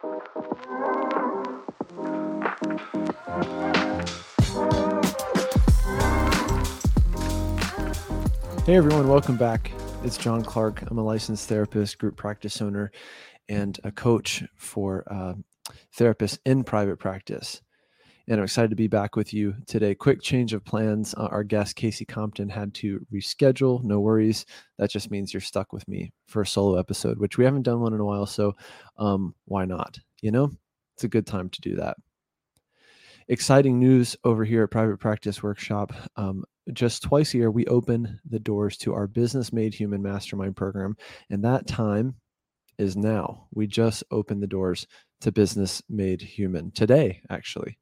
Hey everyone, welcome back. It's John Clark. I'm a licensed therapist, group practice owner, and a coach for uh, therapists in private practice. And I'm excited to be back with you today. Quick change of plans. Uh, our guest, Casey Compton, had to reschedule. No worries. That just means you're stuck with me for a solo episode, which we haven't done one in a while. So um, why not? You know, it's a good time to do that exciting news over here at Private Practice Workshop. Um, just twice a year, we open the doors to our Business Made Human Mastermind program. And that time is now. We just opened the doors to Business Made Human today, actually.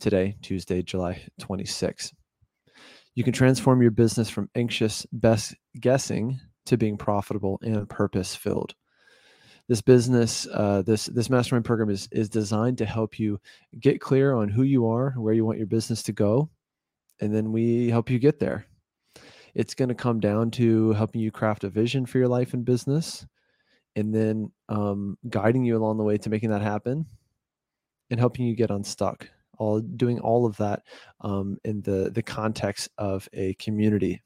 Today, Tuesday, July 26th. You can transform your business from anxious best guessing to being profitable and purpose filled. This business, uh, this this mastermind program is is designed to help you get clear on who you are, where you want your business to go, and then we help you get there. It's going to come down to helping you craft a vision for your life and business, and then um, guiding you along the way to making that happen, and helping you get unstuck. All doing all of that um, in the the context of a community.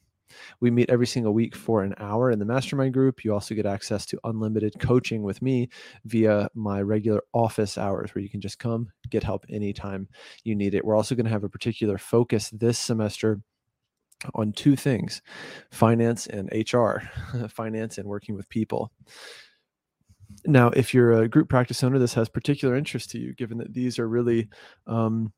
We meet every single week for an hour in the mastermind group. You also get access to unlimited coaching with me via my regular office hours where you can just come get help anytime you need it. We're also going to have a particular focus this semester on two things finance and HR, finance and working with people. Now, if you're a group practice owner, this has particular interest to you, given that these are really um,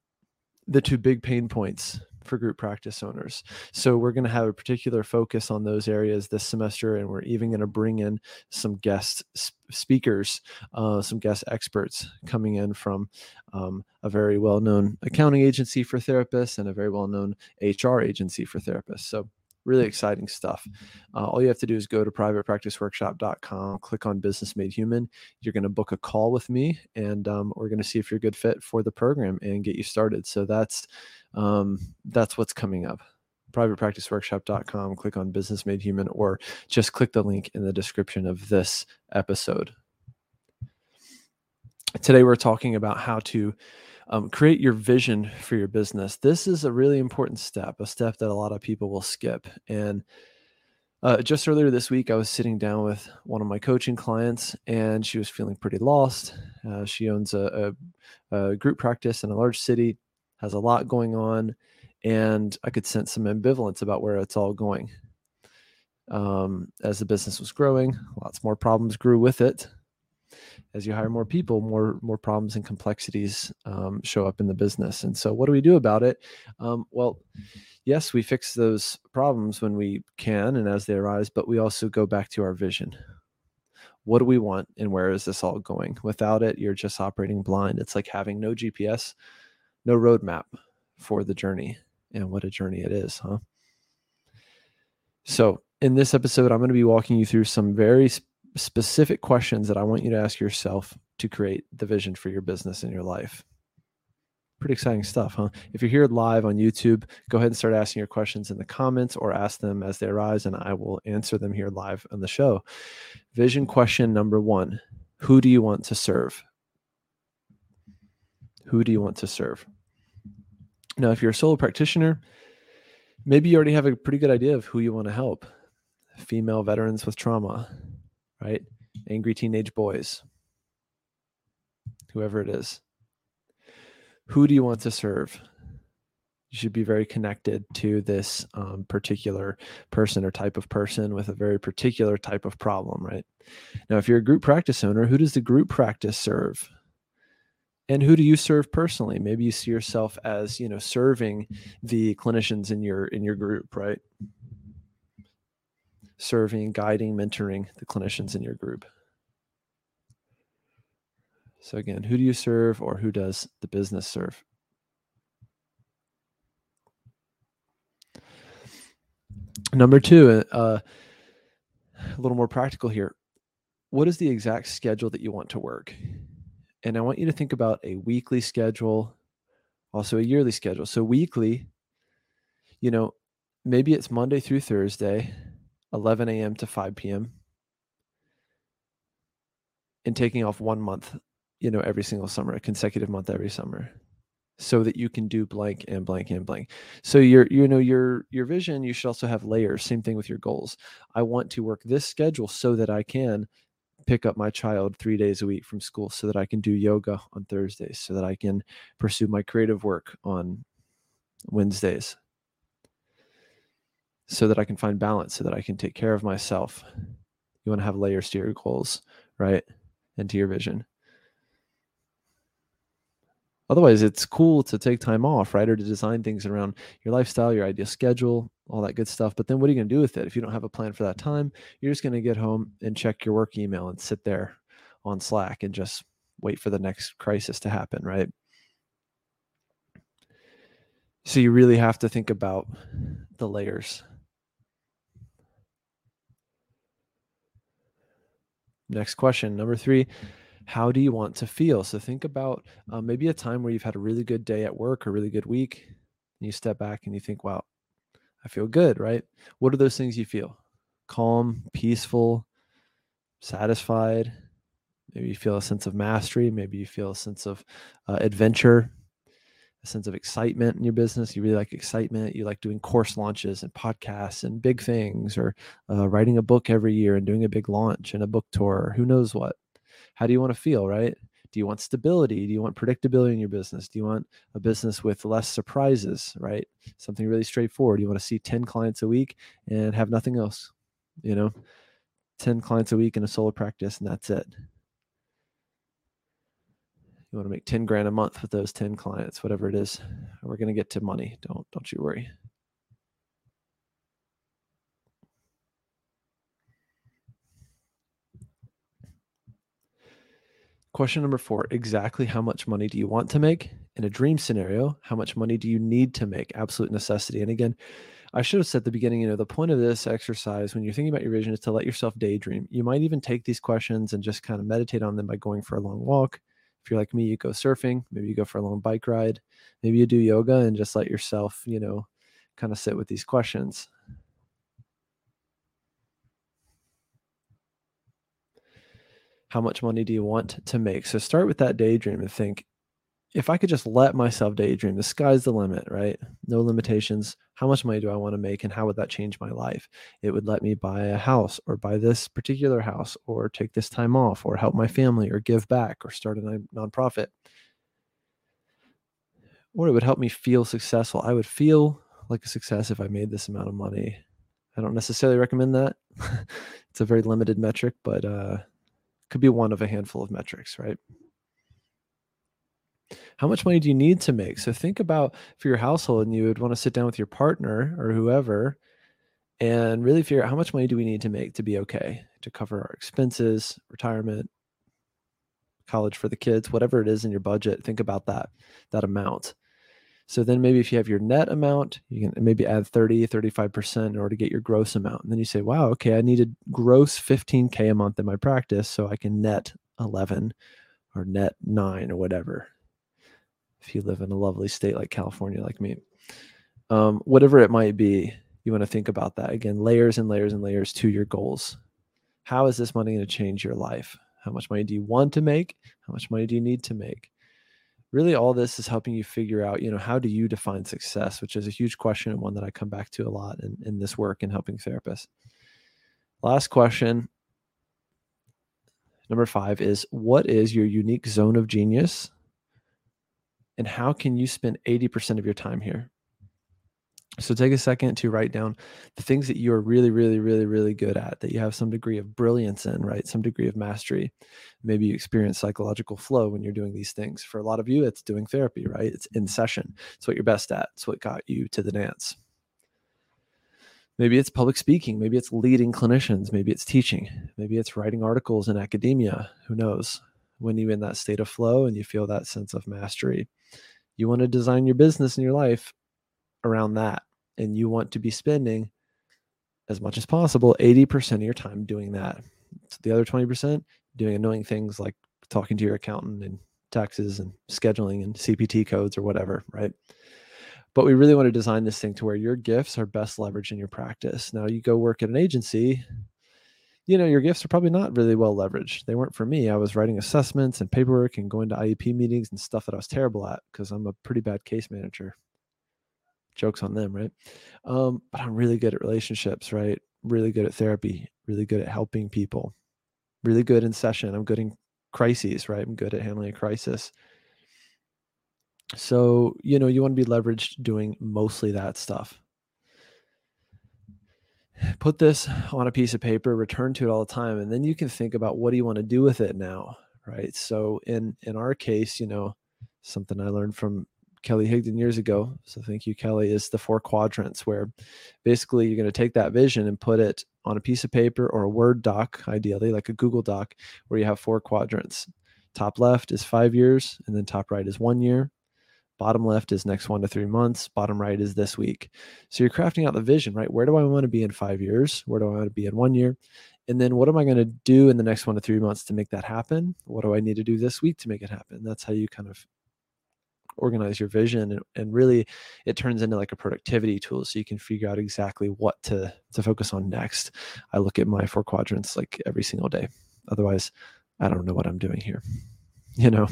the two big pain points for group practice owners. So we're going to have a particular focus on those areas this semester, and we're even going to bring in some guest speakers, uh, some guest experts coming in from um, a very well-known accounting agency for therapists and a very well-known HR agency for therapists. So really exciting stuff. Uh, all you have to do is go to privatepracticeworkshop.com, click on Business Made Human. You're going to book a call with me, and um, we're going to see if you're a good fit for the program and get you started. So that's um, that's what's coming up. Privatepracticeworkshop.com, click on Business Made Human, or just click the link in the description of this episode. Today, we're talking about how to um, create your vision for your business. This is a really important step, a step that a lot of people will skip. And uh, just earlier this week, I was sitting down with one of my coaching clients, and she was feeling pretty lost. Uh, she owns a, a, a group practice in a large city, has a lot going on, and I could sense some ambivalence about where it's all going. Um, as the business was growing, lots more problems grew with it as you hire more people, more more problems and complexities um, show up in the business. And so, what do we do about it? Um, well, yes, we fix those problems when we can and as they arise, but we also go back to our vision. What do we want, and where is this all going? Without it, you're just operating blind. It's like having no GPS, no roadmap for the journey, and what a journey it is, huh? So, in this episode, I'm going to be walking you through some very specific questions that I want you to ask yourself to create the vision for your business and your life. Pretty exciting stuff, huh? If you're here live on YouTube, go ahead and start asking your questions in the comments or ask them as they arise, and I will answer them here live on the show. Vision question number one Who do you want to serve? Who do you want to serve? Now, if you're a solo practitioner, maybe you already have a pretty good idea of who you want to help female veterans with trauma, right? Angry teenage boys, whoever it is. Who do you want to serve? You should be very connected to this um, particular person or type of person with a very particular type of problem, right? Now, if you're a group practice owner, who does the group practice serve? and who do you serve personally maybe you see yourself as you know serving the clinicians in your in your group right serving, guiding, mentoring the clinicians in your group. So, again, who do you serve or who does the business serve? Number two, uh, a little more practical here. What is the exact schedule that you want to work? And I want you to think about a weekly schedule, also a yearly schedule. So, weekly, you know, maybe it's Monday through Thursday 11 a.m. to 5 p.m. and taking off one month you know, every single summer, a consecutive month every summer so that you can do blank and blank and blank. So your you know your your vision you should also have layers. Same thing with your goals. I want to work this schedule so that I can pick up my child 3 days a week from school so that I can do yoga on Thursdays so that I can pursue my creative work on Wednesdays. So that I can find balance so that I can take care of myself. You want to have layers to your goals, right? And to your vision. Otherwise, it's cool to take time off, right? Or to design things around your lifestyle, your ideal schedule, all that good stuff. But then what are you going to do with it? If you don't have a plan for that time, you're just going to get home and check your work email and sit there on Slack and just wait for the next crisis to happen, right? So you really have to think about the layers. Next question, number three how do you want to feel? So think about uh, maybe a time where you've had a really good day at work, a really good week, and you step back and you think, wow, I feel good, right? What are those things you feel? Calm, peaceful, satisfied. Maybe you feel a sense of mastery. Maybe you feel a sense of uh, adventure, a sense of excitement in your business. You really like excitement. You like doing course launches and podcasts and big things, or uh, writing a book every year and doing a big launch and a book tour. Who knows what? how do you want to feel, right? Do you want stability? Do you want predictability in your business? Do you want a business with less surprises, right? Something really straightforward. You want to see 10 clients a week and have nothing else, you know, 10 clients a week in a solo practice, and that's it. You want to make 10 grand a month with those 10 clients, whatever it is. We're going to get to money. Don't don't you worry. Question number four exactly how much money do you want to make? In a dream scenario, how much money do you need to make? Absolute necessity. And again, I should have said at the beginning, you know, the point of this exercise when you're thinking about your vision is to let yourself daydream. You might even take these questions and just kind of meditate on them by going for a long walk. If you're like me, you go surfing, maybe you go for a long bike ride, maybe you do yoga and just let yourself, you know, kind of sit with these questions. how much money do you want to make? So start with that daydream and think, if I could just let myself daydream, the sky's the limit, right? No limitations. How much money do I want to make and how would that change my life? It would let me buy a house or buy this particular house or take this time off or help my family or give back or start a non- nonprofit. Or it would help me feel successful. I would feel like a success if I made this amount of money. I don't necessarily recommend that. it's a very limited metric, but uh, could be one of a handful of metrics, right? How much money do you need to make? So think about for your household, and you would want to sit down with your partner or whoever and really figure out how much money do we need to make to be okay to cover our expenses, retirement, college for the kids, whatever it is in your budget. Think about that, that amount. So then maybe if you have your net amount, you can maybe add 30, 35% in order to get your gross amount. And then you say, wow, okay, I need a gross 15K a month in my practice so I can net 11 or net nine or whatever. If you live in a lovely state like California, like me, um, whatever it might be, you want to think about that again, layers and layers and layers to your goals. How is this money going to change your life? How much money do you want to make? How much money do you need to make? really all this is helping you figure out you know how do you define success which is a huge question and one that i come back to a lot in, in this work in helping therapists last question number five is what is your unique zone of genius and how can you spend 80% of your time here so take a second to write down the things that you are really, really, really, really good at, that you have some degree of brilliance in, right? Some degree of mastery. Maybe you experience psychological flow when you're doing these things. For a lot of you, it's doing therapy, right? It's in session. It's what you're best at. It's what got you to the dance. Maybe it's public speaking. Maybe it's leading clinicians. Maybe it's teaching. Maybe it's writing articles in academia. Who knows? When you're in that state of flow and you feel that sense of mastery, you want to design your business and your life around that and you want to be spending as much as possible 80% of your time doing that. So the other 20% doing annoying things like talking to your accountant and taxes and scheduling and cpt codes or whatever right? But we really want to design this thing to where your gifts are best leveraged in your practice. Now you go work at an agency you know, your gifts are probably not really well leveraged. They weren't for me. I was writing assessments and paperwork and going to IEP meetings and stuff that I was terrible at because I'm a pretty bad case manager. Jokes on them, right? Um, but I'm really good at relationships, right? Really good at therapy, really good at helping people, really good in session. I'm good in crises, right? I'm good at handling a crisis. So, you know, you want to be leveraged doing mostly that stuff put this on a piece of paper return to it all the time and then you can think about what do you want to do with it now right? So in in our case you know something i learned from kelly higdon years ago so thank you kelly is the four quadrants where basically you're going to take that vision and put it on a piece of paper or a word doc ideally like a google doc where you have four quadrants. Top left is five years and then top right is one year Bottom left is next one to three months. Bottom right is this week. So you're crafting out the vision, right? Where do I want to be in five years? Where do I want to be in one year? And then what am I going to do in the next one to three months to make that happen? What do I need to do this week to make it happen? That's how you kind of organize your vision and, and really it turns into like a productivity tool so you can figure out exactly what to to focus on next i look at my four quadrants like every single day otherwise i don't know what i'm doing here you know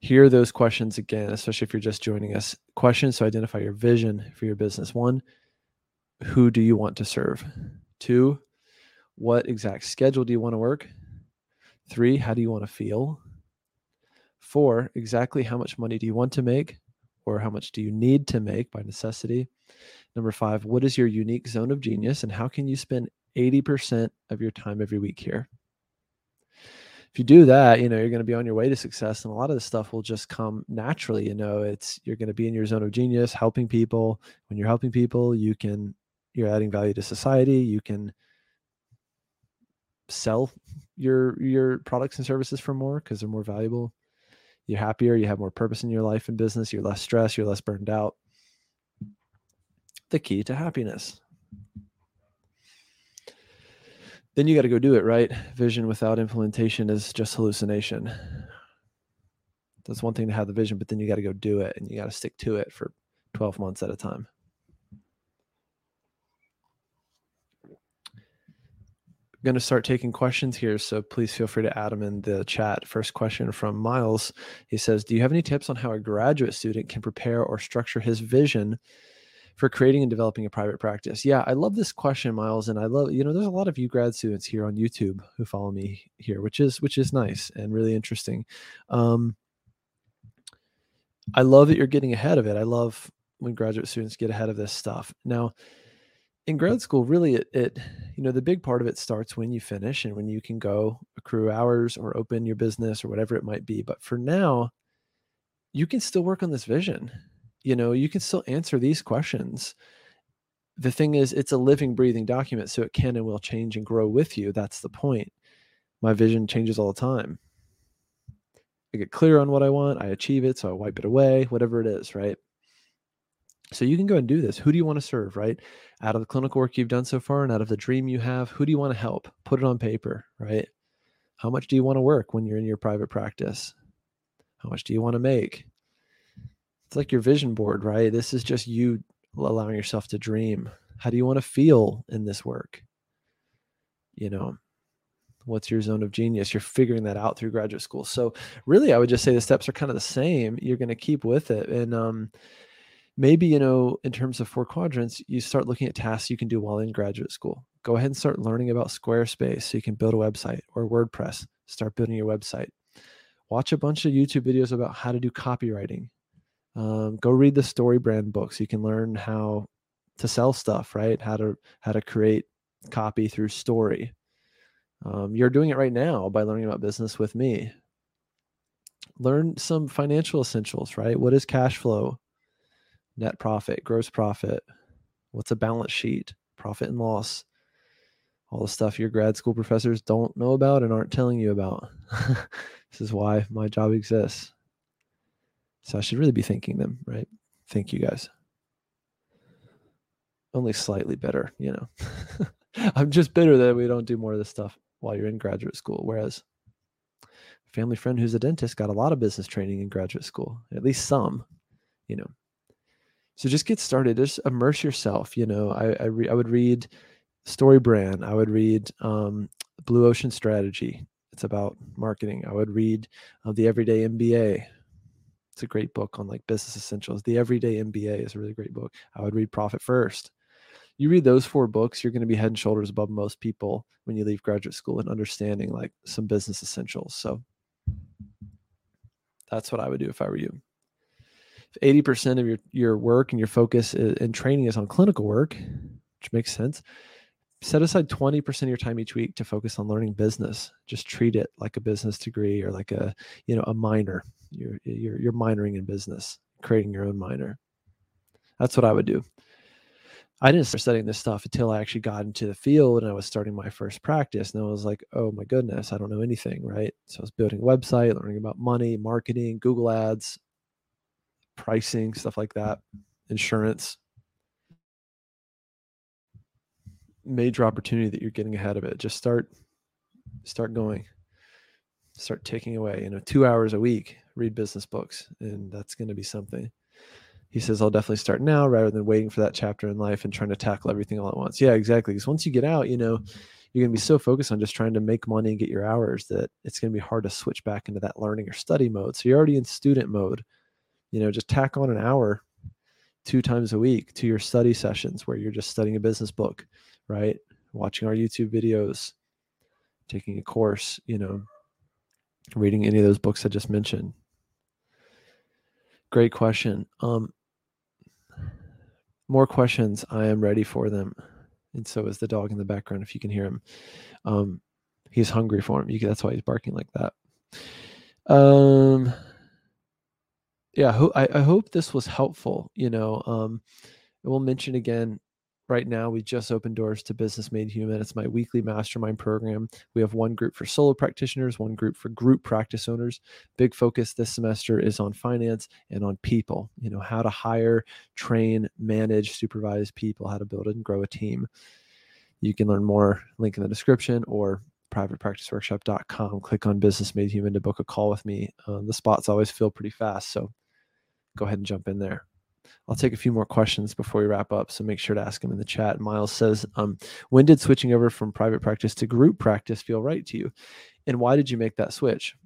hear those questions again, especially if you're just joining us. Questions to identify your vision for your business. One, who do you want to serve? Two, what exact schedule do you want to work? Three, how do you want to feel? Four, exactly how much money do you want to make or how much do you need to make by necessity? Number five, what is your unique zone of genius and how can you spend 80% of your time every week here? If you do that, you know, you're going to be on your way to success. And a lot of this stuff will just come naturally. You know, it's you're going to be in your zone of genius, helping people. When you're helping people, you can, you're adding value to society. You can sell your your products and services for more because they're more valuable. You're happier, you have more purpose in your life and business, you're less stressed, you're less burned out. The key to happiness. Then you got to go do it, right? Vision without implementation is just hallucination. That's one thing to have the vision, but then you got to go do it and you got to stick to it for 12 months at a time. I'm going to start taking questions here, so please feel free to add them in the chat. First question from Miles. He says, Do you have any tips on how a graduate student can prepare or structure his vision for creating and developing a private practice? Yeah, I love this question, Miles, and I love you know there's a lot of you grad students here on YouTube who follow me here, which is which is nice and really interesting. Um, I love that you're getting ahead of it. I love when graduate students get ahead of this stuff. Now, in grad school, really, it, it you know the big part of it starts when you finish and when you can go accrue hours or open your business or whatever it might be. But for now, you can still work on this vision you know you can still answer these questions. The thing is it's a living breathing document so it can and will change and grow with you that's the point. My vision changes all the time. I get clear on what i want i achieve it so i wipe it away whatever it is right? So you can go and do this. Who do you want to serve right? Out of the clinical work you've done so far and out of the dream you have who do you want to help? Put it on paper right? How much do you want to work when you're in your private practice? How much do you want to make it's like your vision board, right? This is just you allowing yourself to dream. How do you want to feel in this work? You know, what's your zone of genius? You're figuring that out through graduate school. So, really, I would just say the steps are kind of the same. You're going to keep with it. And, um, maybe you know in terms of four quadrants you start looking at tasks you can do while in graduate school go ahead and start learning about squarespace so you can build a website or wordpress start building your website watch a bunch of youtube videos about how to do copywriting um, go read the story brand books. You can learn how to sell stuff right? How to how to create copy through story. Um, you're doing it right now by learning about business with me. Learn some financial essentials right? What is cash flow? Net profit gross profit. What's a balance sheet? Profit and loss. All the stuff your grad school professors don't know about and aren't telling you about. This is why my job exists so I should really be thanking them, right? Thank you guys. Only slightly better, you know. I'm just bitter that we don't do more of this stuff while you're in graduate school. Whereas a family friend who's a dentist got a lot of business training in graduate school, at least some, you know. So just get started. Just immerse yourself. You know, I I, re- I would read Story Brand. I would read um, Blue Ocean Strategy. It's about marketing. I would read uh, The Everyday MBA. It's a great book on like business essentials. The Everyday MBA is a really great book. I would read Profit First. You read those four books, you're going to be head and shoulders above most people when you leave graduate school and understanding like some business essentials. So that's what I would do if I were you. If 80% of your, your work and your focus and training is on clinical work, which makes sense, set aside 20% of your time each week to focus on learning business. Just treat it like a business degree or like a you know a minor. You're you're, you're minoring in business creating your own minor. That's what i would do. I didn't start studying this stuff until i actually got into the field and i was starting my first practice and i was like oh my goodness i don't know anything right? So i was building a website learning about money marketing google ads pricing stuff like that insurance major opportunity that you're getting ahead of it. Just start start going. Start taking away, you know, 2 hours a week, read business books and that's going to be something. He says I'll definitely start now rather than waiting for that chapter in life and trying to tackle everything all at once. Yeah, exactly. Because once you get out, you know, you're going to be so focused on just trying to make money and get your hours that it's going to be hard to switch back into that learning or study mode. So you're already in student mode. You know, just tack on an hour two times a week to your study sessions where you're just studying a business book right? Watching our YouTube videos, taking a course, you know, reading any of those books I just mentioned. Great question. Um, more questions. I am ready for them. And so is the dog in the background, if you can hear him. Um, he's hungry for him. You that's why he's barking like that. Um, yeah, I, I hope this was helpful. You know, um, we'll mention again Right now, we just opened doors to Business Made Human. It's my weekly mastermind program. We have one group for solo practitioners, one group for group practice owners. Big focus this semester is on finance and on people, you know, how to hire, train, manage, supervise people, how to build and grow a team. You can learn more, link in the description or privatepracticeworkshop.com. Click on Business Made Human to book a call with me. Um, the spots always fill pretty fast. So go ahead and jump in there. I'll take a few more questions before we wrap up. So make sure to ask them in the chat. Miles says, um, when did switching over from private practice to group practice feel right to you? And why did you make that switch?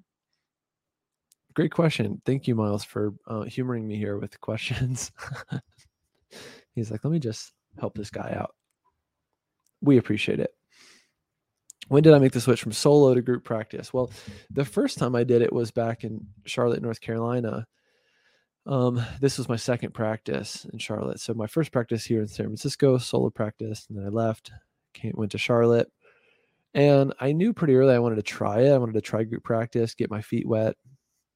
Great question. Thank you, Miles, for uh, humoring me here with questions. He's like, let me just help this guy out. We appreciate it. When did I make the switch from solo to group practice? Well, the first time I did it was back in Charlotte, North Carolina um, this was my second practice in Charlotte. So my first practice here in San Francisco, solo practice, and then I left, came, went to Charlotte, and I knew pretty early I wanted to try it. I wanted to try group practice, get my feet wet.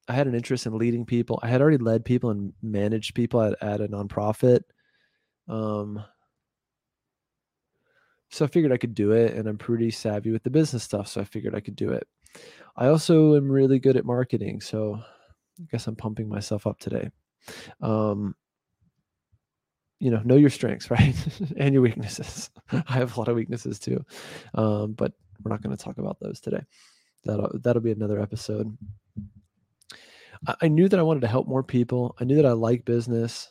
I had an interest in leading people. I had already led people and managed people at, at a nonprofit. Um, so I figured I could do it, and I'm pretty savvy with the business stuff. So I figured I could do it. I also am really good at marketing. So I guess I'm pumping myself up today. Um, you know, know your strengths, right? and your weaknesses. I have a lot of weaknesses too. Um, but we're not going to talk about those today. That'll that'll be another episode. I, I knew that I wanted to help more people. I knew that I like business.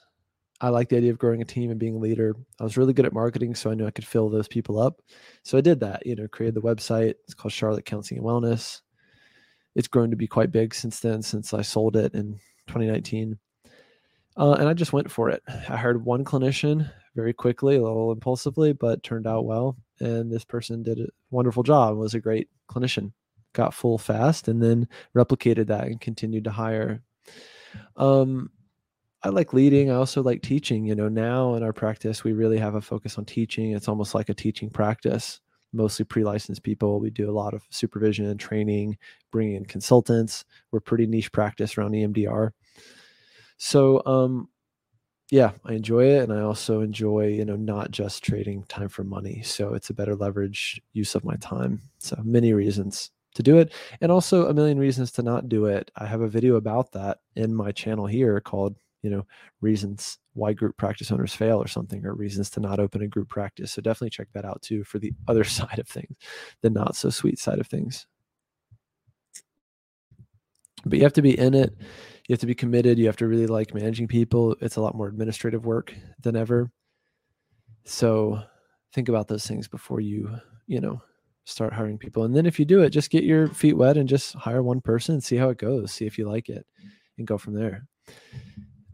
I like the idea of growing a team and being a leader. I was really good at marketing, so I knew I could fill those people up. So I did that, you know, created the website. It's called Charlotte Counseling and Wellness it's grown to be quite big since then, since I sold it in 2019. Uh, and I just went for it. I hired one clinician very quickly, a little impulsively, but turned out well. And this person did a wonderful job, was a great clinician, got full fast, and then replicated that and continued to hire. Um, I like leading. I also like teaching. You know, now in our practice, we really have a focus on teaching. It's almost like a teaching practice mostly pre-licensed people. We do a lot of supervision and training, bringing in consultants. We're pretty niche practice around EMDR. So, um, yeah, I enjoy it, and I also enjoy, you know, not just trading time for money. So it's a better leverage use of my time. So many reasons to do it, and also a million reasons to not do it. I have a video about that in my channel here called you know reasons why group practice owners fail or something or reasons to not open a group practice. So definitely check that out too for the other side of things the not so sweet side of things. But you have to be in it. You have to be committed. You have to really like managing people. It's a lot more administrative work than ever. So think about those things before you, you know, start hiring people. And then if you do it, just get your feet wet and just hire one person and see how it goes, see if you like it and go from there.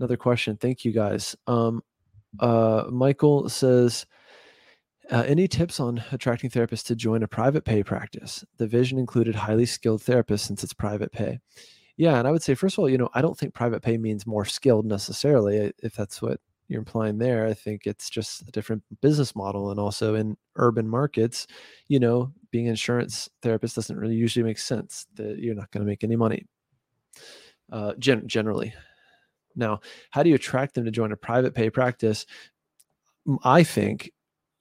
Another question. Thank you guys. Um, uh, Michael says, uh, any tips on attracting therapists to join a private pay practice? The vision included highly skilled therapists since it's private pay. Yeah, and I would say first of all, you know, I don't think private pay means more skilled necessarily. If that's what you're implying there, I think it's just a different business model. And also in urban markets, you know, being an insurance therapist doesn't really usually make sense. That you're not going to make any money, uh, gen- generally. Now, how do you attract them to join a private pay practice? I think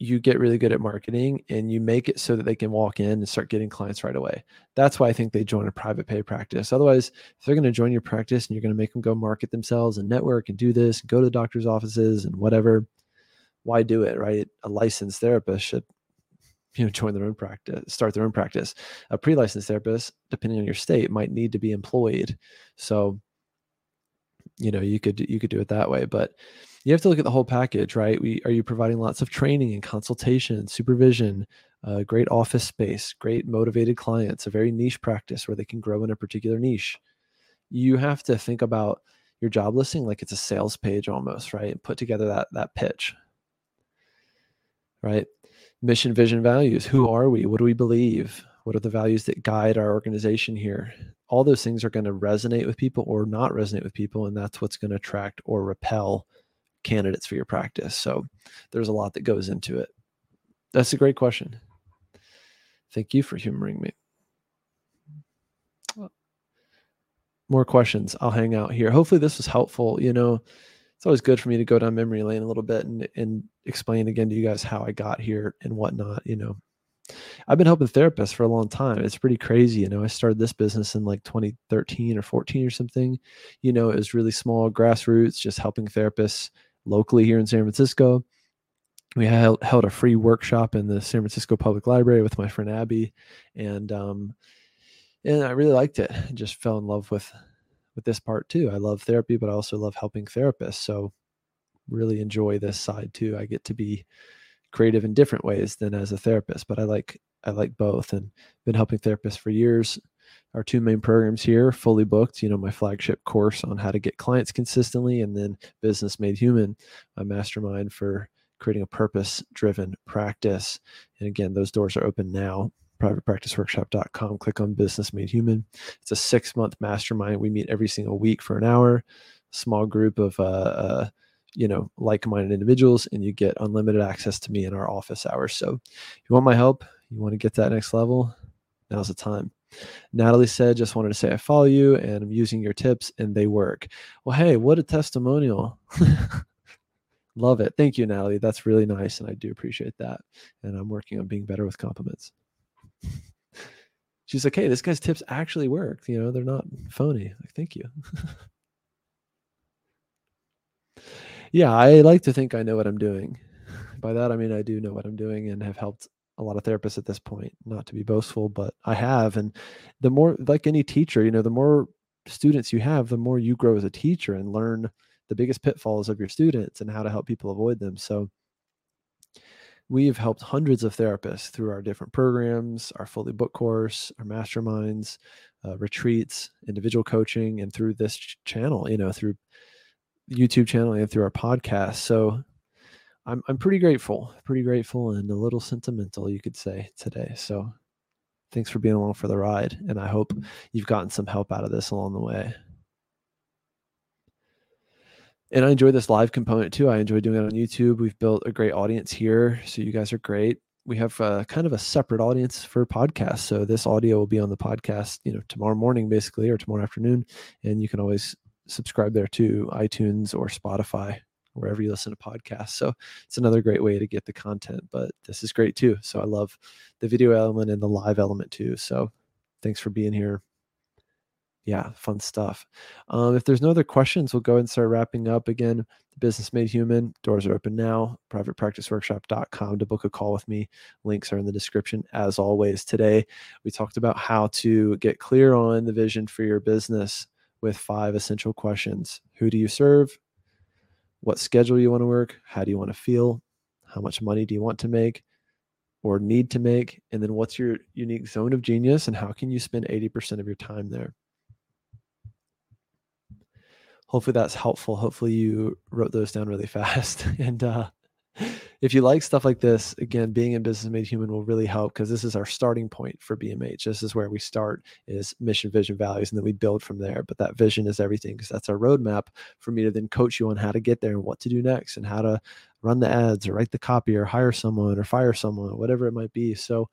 you get really good at marketing and you make it so that they can walk in and start getting clients right away. That's why I think they join a private pay practice. Otherwise, if they're going to join your practice and you're going to make them go market themselves and network and do this and go to the doctor's offices and whatever, why do it, right? A licensed therapist should you know join their own practice start their own practice a pre-licensed therapist depending on your state might need to be employed so you know you could you could do it that way but you have to look at the whole package right? We are you providing lots of training and consultation supervision uh, great office space great motivated clients a very niche practice where they can grow in a particular niche. You have to think about your job listing like it's a sales page almost right? And put together that that pitch. Right? Mission vision values. Who are we? What do we believe? What are the values that guide our organization here all those things are going to resonate with people or not resonate with people and that's what's going to attract or repel candidates for your practice. So there's a lot that goes into it. That's a great question. Thank you for humoring me. More questions. I'll hang out here. Hopefully this was helpful. You know it's always good for me to go down memory lane a little bit and, and explain again to you guys how i got here and whatnot you know I've been helping therapists for a long time. It's pretty crazy. You know, I started this business in like 2013 or 14 or something. You know, it was really small, grassroots, just helping therapists locally here in San Francisco. We held, held a free workshop in the San Francisco Public Library with my friend Abby, and um, and I really liked it. I just fell in love with with this part too. I love therapy, but I also love helping therapists. So really enjoy this side too. I get to be creative in different ways than as a therapist, but I like I like both and been helping therapists for years. Our two main programs here, fully booked, you know, my flagship course on how to get clients consistently and then Business Made Human, a mastermind for creating a purpose driven practice. And again, those doors are open now. Privatepracticeworkshop.com. Click on Business Made Human. It's a six month mastermind. We meet every single week for an hour. Small group of uh, uh, you know like-minded individuals and you get unlimited access to me in our office hours. So you want my help you want to get that next level now's the time. Natalie said just wanted to say i follow you and i'm using your tips and they work. Well hey what a testimonial. Love it. Thank you natalie. That's really nice and i do appreciate that and i'm working on being better with compliments. She's like hey this guy's tips actually work you know they're not phony. Like thank you yeah, I like to think I know what I'm doing. By that, I mean I do know what I'm doing and have helped a lot of therapists at this point. Not to be boastful, but I have. And the more, like any teacher, you know, the more students you have, the more you grow as a teacher and learn the biggest pitfalls of your students and how to help people avoid them. So, we've helped hundreds of therapists through our different programs, our fully book course, our masterminds, uh, retreats, individual coaching, and through this ch- channel, you know, through YouTube channel and through our podcast. So I'm I'm pretty grateful, pretty grateful and a little sentimental, you could say today. So thanks for being along for the ride. And I hope you've gotten some help out of this along the way. And I enjoy this live component too. I enjoy doing it on YouTube. We've built a great audience here. So you guys are great. We have a, kind of a separate audience for podcasts. So this audio will be on the podcast, you know, tomorrow morning basically or tomorrow afternoon. And you can always subscribe there to iTunes or Spotify, wherever you listen to podcasts. So it's another great way to get the content, but this is great too. So I love the video element and the live element too. So thanks for being here. Yeah, fun stuff. Um, if there's no other questions, we'll go and start wrapping up again. The Business Made Human doors are open now. Privatepracticeworkshop.com to book a call with me. Links are in the description. As always, today we talked about how to get clear on the vision for your business with five essential questions Who do you serve? What schedule you want to work? How do you want to feel? how much money do you want to make or need to make and then what's your unique zone of genius and how can you spend 80% of your time there hopefully that's helpful hopefully you wrote those down really fast and uh, if you like stuff like this, again, being in business made human will really help because this is our starting point for BMH. This is where we start is mission, vision, values, and then we build from there. But that vision is everything because that's our roadmap for me to then coach you on how to get there and what to do next and how to run the ads or write the copy or hire someone or fire someone, whatever it might be. So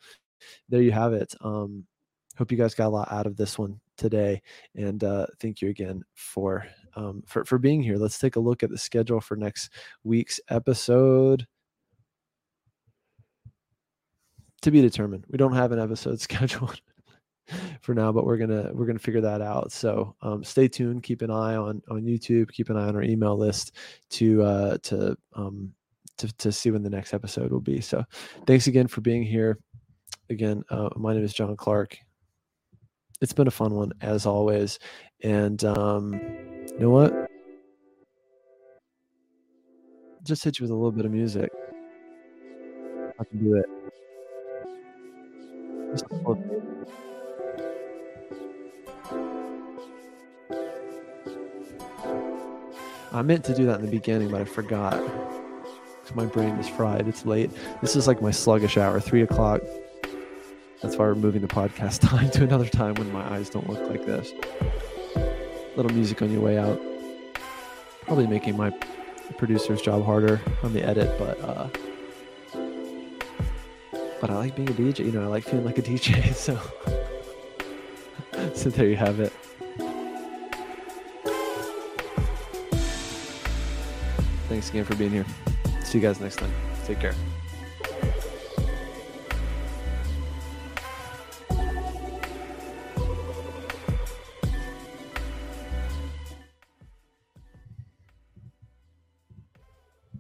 there you have it. Um, hope you guys got a lot out of this one today and uh, thank you again for um, for, for being here. Let's take a look at the schedule for next week's episode. To be determined. We don't have an episode scheduled for now, but we're gonna we're gonna figure that out. So um, stay tuned. Keep an eye on on YouTube. Keep an eye on our email list to uh, to um, to to see when the next episode will be. So thanks again for being here. Again, uh, my name is John Clark. It's been a fun one as always, and um, you know what? Just hit you with a little bit of music. I can do it. I meant to do that in the beginning, but I forgot. My brain is fried. It's late. This is like my sluggish hour, three o'clock. That's why we're moving the podcast time to another time when my eyes don't look like this little music on your way out. Probably making my producer's job harder on the edit, but uh, but I like being a DJ. You know, I like feeling like a DJ. So so there you have it. Thanks again for being here. See you guys next time. Take care.